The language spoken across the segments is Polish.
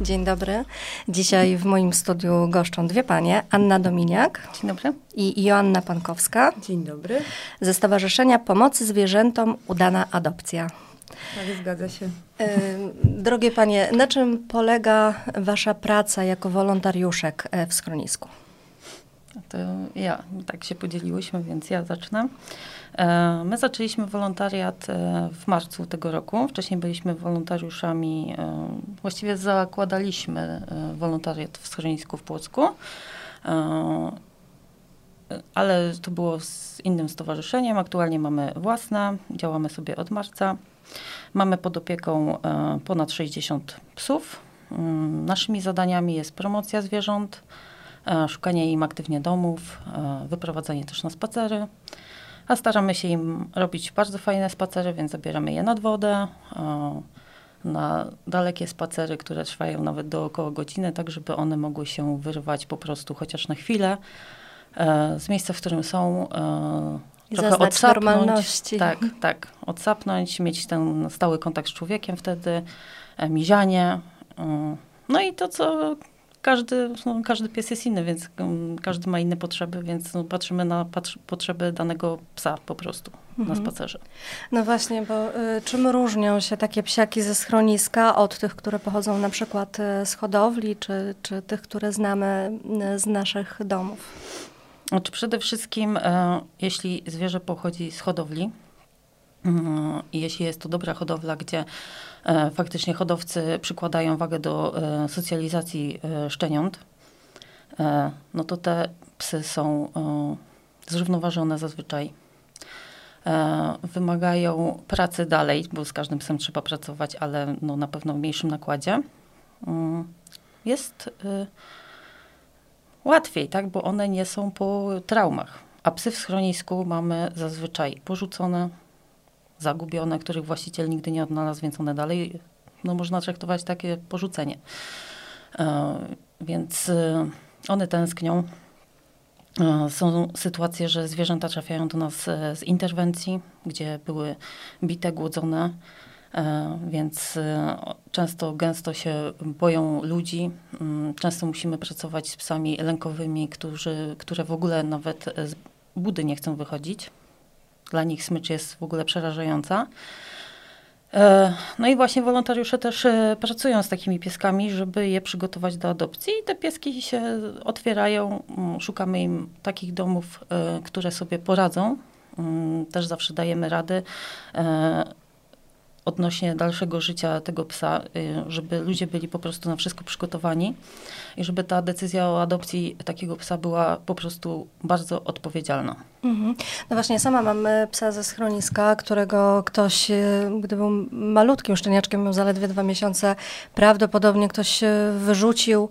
Dzień dobry. Dzisiaj w moim studiu goszczą dwie panie. Anna Dominiak. Dzień dobry. I Joanna Pankowska. Dzień dobry. Ze Stowarzyszenia Pomocy Zwierzętom Udana Adopcja. Tak, zgadza się. Drogie panie, na czym polega wasza praca jako wolontariuszek e, w schronisku? To ja, tak się podzieliłyśmy, więc ja zacznę. E, my zaczęliśmy wolontariat e, w marcu tego roku. Wcześniej byliśmy wolontariuszami, właściwie zakładaliśmy wolontariat w schronisku w Płocku, ale to było z innym stowarzyszeniem. Aktualnie mamy własne, działamy sobie od marca. Mamy pod opieką e, ponad 60 psów. Mm, naszymi zadaniami jest promocja zwierząt, e, szukanie im aktywnie domów, e, wyprowadzanie też na spacery. A staramy się im robić bardzo fajne spacery, więc zabieramy je nad wodę, na dalekie spacery, które trwają nawet do około godziny, tak żeby one mogły się wyrwać po prostu chociaż na chwilę z miejsca, w którym są, trochę odsapnąć. normalności. Tak, tak. Odsapnąć, mieć ten stały kontakt z człowiekiem wtedy, e, mizianie. E, no i to, co każdy, no, każdy pies jest inny, więc um, każdy ma inne potrzeby, więc no, patrzymy na patr potrzeby danego psa po prostu mhm. na spacerze. No właśnie, bo y, czym różnią się takie psiaki ze schroniska od tych, które pochodzą na przykład y, z hodowli, czy, czy tych, które znamy y, z naszych domów? Znaczy przede wszystkim, e, jeśli zwierzę pochodzi z hodowli, jeśli jest to dobra hodowla, gdzie e, faktycznie hodowcy przykładają wagę do e, socjalizacji szczeniąt, no to te psy są zrównoważone zazwyczaj. Wymagają pracy dalej, bo z każdym psem trzeba pracować, ale no na pewno w mniejszym nakładzie. Mm, jest łatwiej, tak? Bo one nie są po traumach. A psy w schronisku mamy zazwyczaj porzucone, zagubione, których właściciel nigdy nie odnalazł, więc one dalej, no można traktować takie porzucenie. E, więc e, one tęsknią. E, są sytuacje, że zwierzęta trafiają do nas z interwencji, gdzie były bite, głodzone, więc często, gęsto się boją ludzi. Mm, często musimy pracować z psami lękowymi, którzy, które w ogóle nawet z budy nie chcą wychodzić. Dla nich smycz jest w ogóle przerażająca. E, no i właśnie wolontariusze też pracują z takimi pieskami, żeby je przygotować do adopcji. I te pieski się otwierają. Mm, szukamy im takich domów, które sobie poradzą. Mm, też zawsze dajemy rady odnośnie dalszego życia tego psa, żeby ludzie byli po prostu na wszystko przygotowani i żeby ta decyzja o adopcji takiego psa była po prostu bardzo odpowiedzialna. Mhm. No właśnie, sama mam e, psa ze schroniska, którego ktoś, e, gdy był malutkim szczeniaczkiem, miał zaledwie dwa miesiące, prawdopodobnie ktoś e, wyrzucił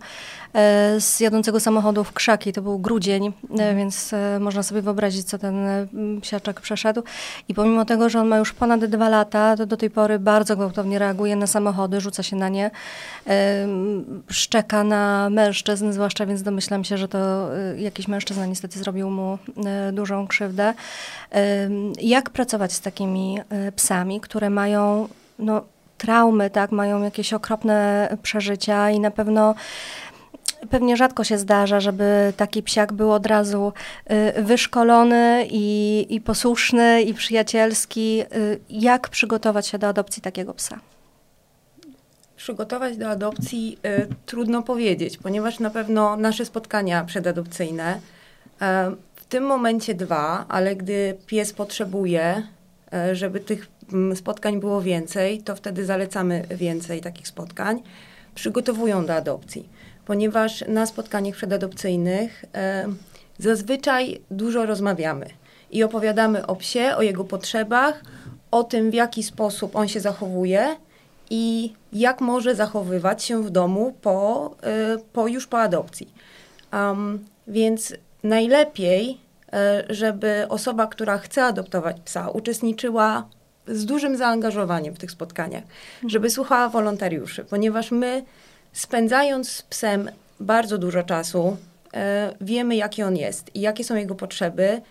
z jadącego samochodu w krzaki. To był grudzień, mhm. więc można sobie wyobrazić, co ten psiaczek przeszedł. I pomimo tego, że on ma już ponad dwa lata, to do tej pory bardzo gwałtownie reaguje na samochody, rzuca się na nie, szczeka na mężczyzn, zwłaszcza, więc domyślam się, że to jakiś mężczyzna niestety zrobił mu dużą krzywdę. Jak pracować z takimi e, psami, które mają no, traumy, tak, mają jakieś okropne przeżycia i na pewno pewnie rzadko się zdarza, żeby taki psiak był od razu e, wyszkolony i, i posłuszny i przyjacielski. E, jak przygotować się do adopcji takiego psa? Przygotować do adopcji y, trudno powiedzieć, ponieważ na pewno nasze spotkania przedadopcyjne y, tym momencie dwa, ale gdy pies potrzebuje, e, żeby tych mm, spotkań było więcej, to wtedy zalecamy więcej takich spotkań. Przygotowują do adopcji, ponieważ na spotkaniach przedadopcyjnych e, zazwyczaj dużo rozmawiamy i opowiadamy o psie, o jego potrzebach, o tym, w jaki sposób on się zachowuje i jak może zachowywać się w domu po, e, po już po adopcji. Um, więc najlepiej żeby osoba, która chce adoptować psa, uczestniczyła z dużym zaangażowaniem w tych spotkaniach, żeby słuchała wolontariuszy, ponieważ my spędzając z psem bardzo dużo czasu, e, wiemy jaki on jest i jakie są jego potrzeby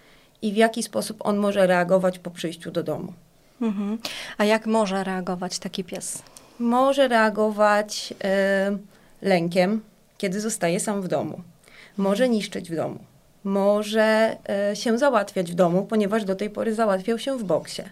i w jaki sposób on może reagować po przyjściu do domu. Mhm. A jak może reagować taki pies? Może reagować lękiem, kiedy zostaje sam w domu. Może niszczyć w domu. Może e, się załatwiać w domu, ponieważ do tej pory załatwiał się w boksie.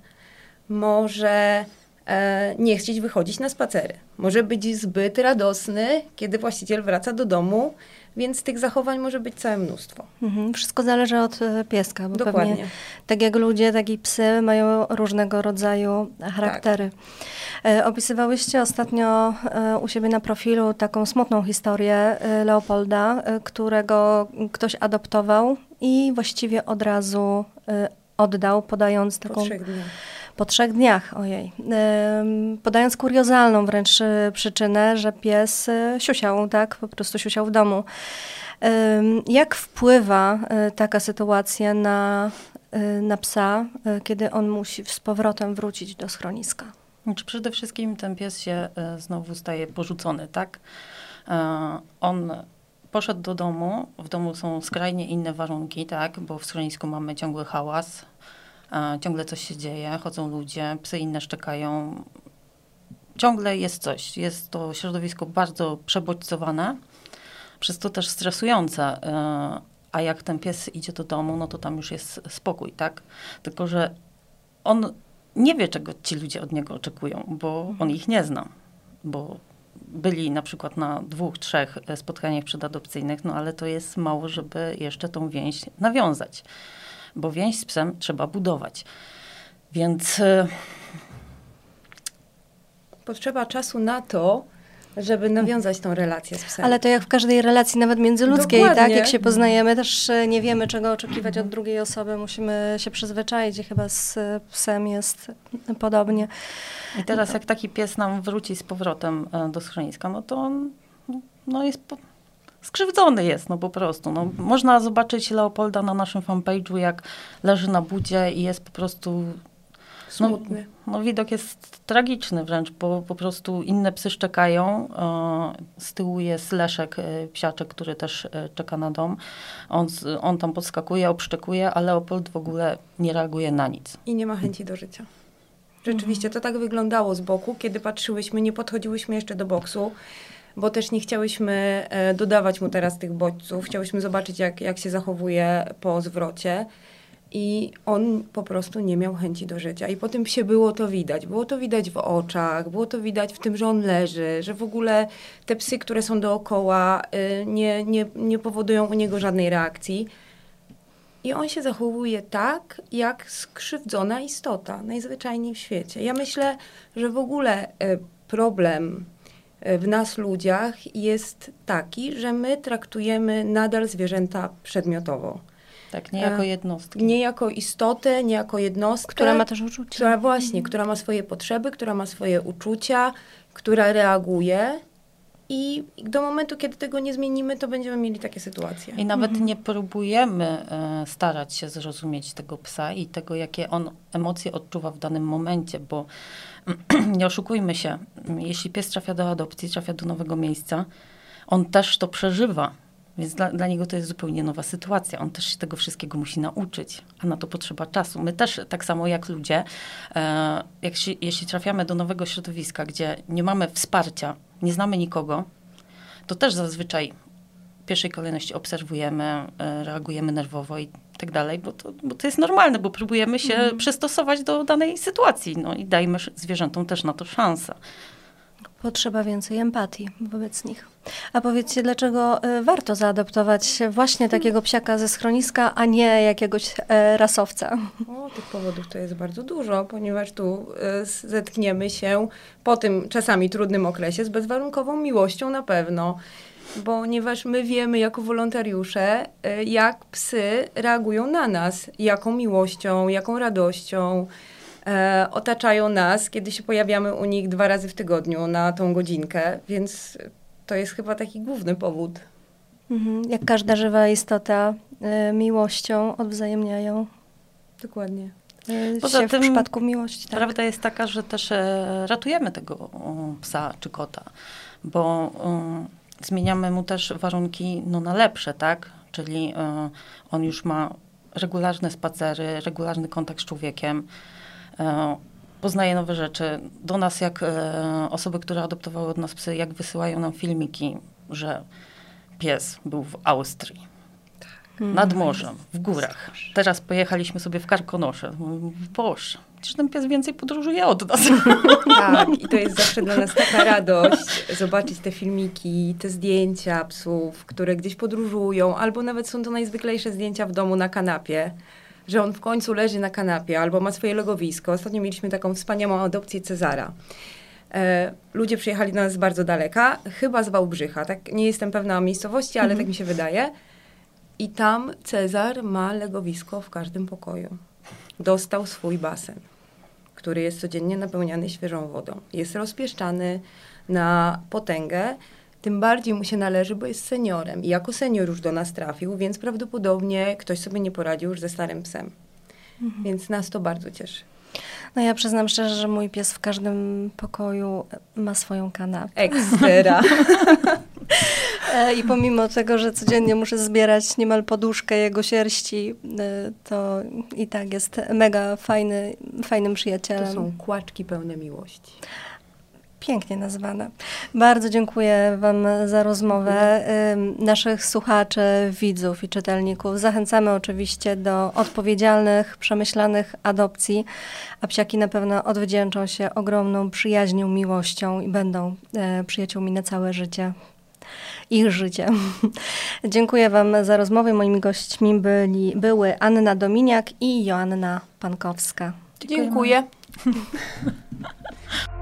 Może e, nie chcieć wychodzić na spacery. Może być zbyt radosny, kiedy właściciel wraca do domu, więc tych zachowań może być całe mnóstwo. Mhm. Wszystko zależy od e, pieska, bo Dokładnie. pewnie tak jak ludzie, tak i psy mają różnego rodzaju charaktery. E, Opisywałyście ostatnio e, u siebie na profilu taką smutną historię Leopolda, którego ktoś adoptował i właściwie od razu oddał, podając Po taką trzech dniach. po trzech dniach, ojej. Podając kuriozalną wręcz e, przyczynę, że pies e, siusiał, tak? Po prostu siusiał w domu. Jak wpływa e, taka sytuacja na, na psa, kiedy on musi z powrotem wrócić do schroniska? Znaczy przede wszystkim ten pies się znowu staje porzucony, tak? On poszedł do domu, w domu są skrajnie inne warunki, tak? Bo w schronisku mamy ciągły hałas, e, ciągle coś się dzieje, chodzą ludzie, psy inne szczekają. Ciągle jest coś. Jest to środowisko bardzo przebodźcowane, przez to też stresujące. e, A jak ten pies idzie do domu, no to tam już jest spokój, tak? Tylko, że on nie wie, czego ci ludzie od niego oczekują, bo on ich nie zna. Bo byli na przykład na dwóch, trzech e, spotkaniach przedadopcyjnych, no ale to jest mało, żeby jeszcze tą więź nawiązać. Bo więź z psem trzeba budować. Więc e, Potrzeba czasu na to, żeby nawiązać tą relację z psem. Ale to jak w każdej relacji, nawet międzyludzkiej, tak? Dokładnie. Jak się poznajemy, też e, nie wiemy, czego oczekiwać od drugiej osoby. Musimy się przyzwyczaić i chyba z e, psem jest podobnie. i teraz jak taki pies nam wróci z powrotem e, do schroniska, no to on no jest po, skrzywdzony jest, no po prostu. No, można zobaczyć Leopolda na naszym fanpage'u, jak leży na budzie i jest po prostu Smutny. No widok jest tragiczny wręcz, bo po prostu inne psy szczekają. E, Z tyłu jest Leszek, e, psiaczek, który też e, czeka na dom. On, on tam podskakuje, obszczekuje, a Leopold w ogóle nie reaguje na nic. I nie ma chęci do życia. Rzeczywiście to tak wyglądało z boku, kiedy patrzyłyśmy, nie podchodziłyśmy jeszcze do boksu, bo też nie chciałyśmy dodawać mu teraz tych bodźców. Chciałyśmy zobaczyć, jak, jak się zachowuje po zwrocie. I on po prostu nie miał chęci do życia. I po tym psie było to widać. Było to widać w oczach, było to widać w tym, że on leży, że w ogóle te psy, które są dookoła, y, nie, nie, nie powodują u niego żadnej reakcji. I on się zachowuje tak, jak skrzywdzona istota, najzwyczajniej w świecie. Ja myślę, że w ogóle e, problem e, w nas ludziach jest taki, że my traktujemy nadal zwierzęta przedmiotowo. Tak, nie jako E, jednostki. Nie jako istotę, nie jako jednostkę. Która ma też uczucie. Która właśnie, która ma swoje potrzeby, która ma swoje uczucia, która reaguje. I do momentu, kiedy tego nie zmienimy, to będziemy mieli takie sytuacje. I nawet nie próbujemy e, starać się zrozumieć tego psa i tego, jakie on emocje odczuwa w danym momencie, bo nie oszukujmy się, jeśli pies trafia do adopcji, trafia do nowego miejsca, on też to przeżywa. Więc dla, dla niego to jest zupełnie nowa sytuacja. On też się tego wszystkiego musi nauczyć, a na to potrzeba czasu. My też, tak samo jak ludzie, e, jak się, jeśli trafiamy do nowego środowiska, gdzie nie mamy wsparcia, nie znamy nikogo, to też zazwyczaj w pierwszej kolejności obserwujemy, e, reagujemy nerwowo i tak dalej, bo to, bo to jest normalne, bo próbujemy się przystosować do danej sytuacji. No i dajmy zwierzętom też na to szansę. Potrzeba więcej empatii wobec nich. A powiedzcie, dlaczego e, warto zaadoptować właśnie takiego psiaka ze schroniska, a nie jakiegoś e, rasowca? O, tych powodów to jest bardzo dużo, ponieważ tu y, zetkniemy się po tym czasami trudnym okresie z bezwarunkową miłością na pewno. Ponieważ my wiemy jako wolontariusze, jak psy reagują na nas, jaką miłością, jaką radością e, otaczają nas, kiedy się pojawiamy u nich dwa razy w tygodniu na tą godzinkę, więc to jest chyba taki główny powód. Mhm. Jak każda żywa istota e, miłością odwzajemniają Dokładnie. e, Poza się w tym przypadku miłości. Tak? Prawda jest taka, że też e, ratujemy tego o, psa czy kota, bo zmieniamy mu też warunki no, na lepsze, tak? Czyli e, on już ma regularne spacery, regularny kontakt z człowiekiem, poznaje nowe rzeczy. Do nas, jak e, osoby, które adoptowały od nas psy, jak wysyłają nam filmiki, że pies był w Austrii, Mhm. nad morzem, w górach. Teraz pojechaliśmy sobie w Karkonosze. Boże, przecież ten pies więcej podróżuje od nas. Tak, i to jest zawsze dla nas taka radość zobaczyć te filmiki, te zdjęcia psów, które gdzieś podróżują, albo nawet są to najzwyklejsze zdjęcia w domu na kanapie, że on w końcu leży na kanapie albo ma swoje logowisko. Ostatnio mieliśmy taką wspaniałą adopcję Cezara. E, ludzie przyjechali do nas z bardzo daleka, chyba z Wałbrzycha, tak nie jestem pewna o miejscowości, ale tak mi się wydaje. I tam Cezar ma legowisko w każdym pokoju. Dostał swój basen który jest codziennie napełniany świeżą wodą. Jest rozpieszczany na potęgę, tym bardziej mu się należy, bo jest seniorem i jako senior już do nas trafił, więc prawdopodobnie ktoś sobie nie poradził już ze starym psem. Więc nas to bardzo cieszy. No ja przyznam szczerze, że mój pies w każdym pokoju ma swoją kanapę. Ekstra. E, I pomimo tego, że codziennie muszę zbierać niemal poduszkę jego sierści, e, to i tak jest mega fajny, fajnym To przyjacielem. są kłaczki pełne miłości. Pięknie nazwane. Bardzo dziękuję Wam za rozmowę. Ym, Naszych słuchaczy, widzów i czytelników zachęcamy oczywiście do odpowiedzialnych, przemyślanych adopcji, a psiaki na pewno odwdzięczą się ogromną przyjaźnią, miłością i będą e, przyjaciółmi na całe życie. Ich życie. Dziękuję Wam za rozmowę. Moimi gośćmi byli, były Anna Dominiak i Joanna Pankowska. Dziękuję.